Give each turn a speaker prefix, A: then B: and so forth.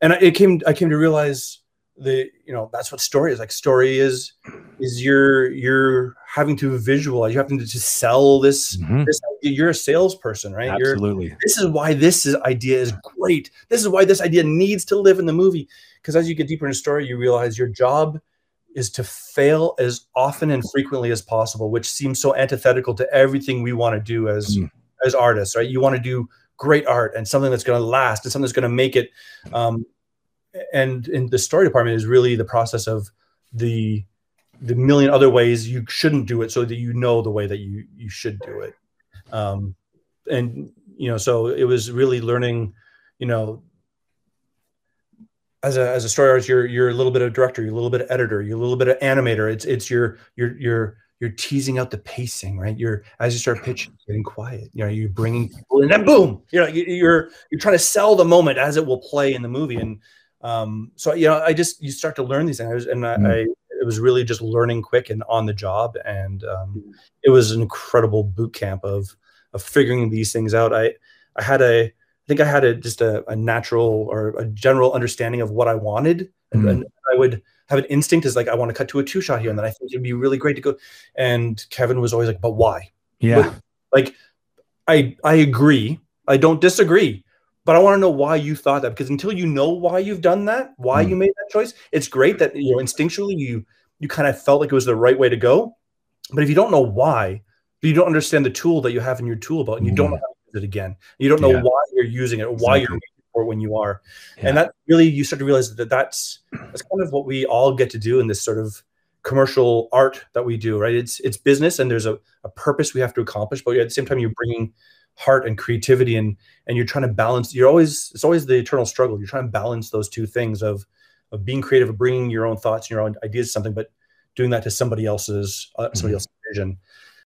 A: and it came I came to realize the you know that's what story is like story is is you're you're having to visualize you're having to just sell this
B: Mhm.
A: this you're a salesperson right you're
B: Absolutely.
A: this is why this is, idea is great this is why this idea needs to live in the movie because as you get deeper in story you realize your job is to fail as often and frequently as possible which seems so antithetical to everything we want to do as
B: Mm.
A: as artists right you want to do great art and something that's going to last and something that's going to make it um, and in the story department is really the process of the the million other ways you shouldn't do it so that you know the way that you you should do it. Um and you know so it was really learning you know as a as a story artist you're you're a little bit of director you're a little bit of editor you're a little bit of animator. It's it's your you're you're you're teasing out the pacing right? You're as you start pitching getting quiet you know you're bringing people in and boom you know you- you're you're trying to sell the moment as it will play in the movie. And um so you know i just you start to learn these things. And i,
B: Mm.
A: I it was really just learning quick and on the job. And um it was an incredible boot camp of of figuring these things out. I i had a i think i had a just a, a natural or a general understanding of what i wanted and,
B: Mm.
A: and i would have an instinct is like i want to cut to a two shot here and then i think it'd be really great to go and kevin was always like but why
B: Yeah.
A: like i i agree i don't disagree but i want to know why you thought that because until you know why you've done that why
B: Mm.
A: you made that choice it's great that you know instinctually you you kind of felt like it was the right way to go but if you don't know why you don't understand the tool that you have in your tool belt and you don't know how to use it again you don't know
B: Mm. Yeah.
A: why you're using it or why you're
B: Exactly.
A: using when you are
B: Yeah.
A: and that really you start to realize that that's that's kind of what we all get to do in this sort of commercial art that we do right it's it's business and there's a, a purpose we have to accomplish but at the same time you're bringing heart and creativity and and you're trying to balance you're always it's always the eternal struggle you're trying to balance those two things of of being creative of bringing your own thoughts and your own ideas to something but doing that to somebody else's uh, somebody
B: Mhm.
A: else's vision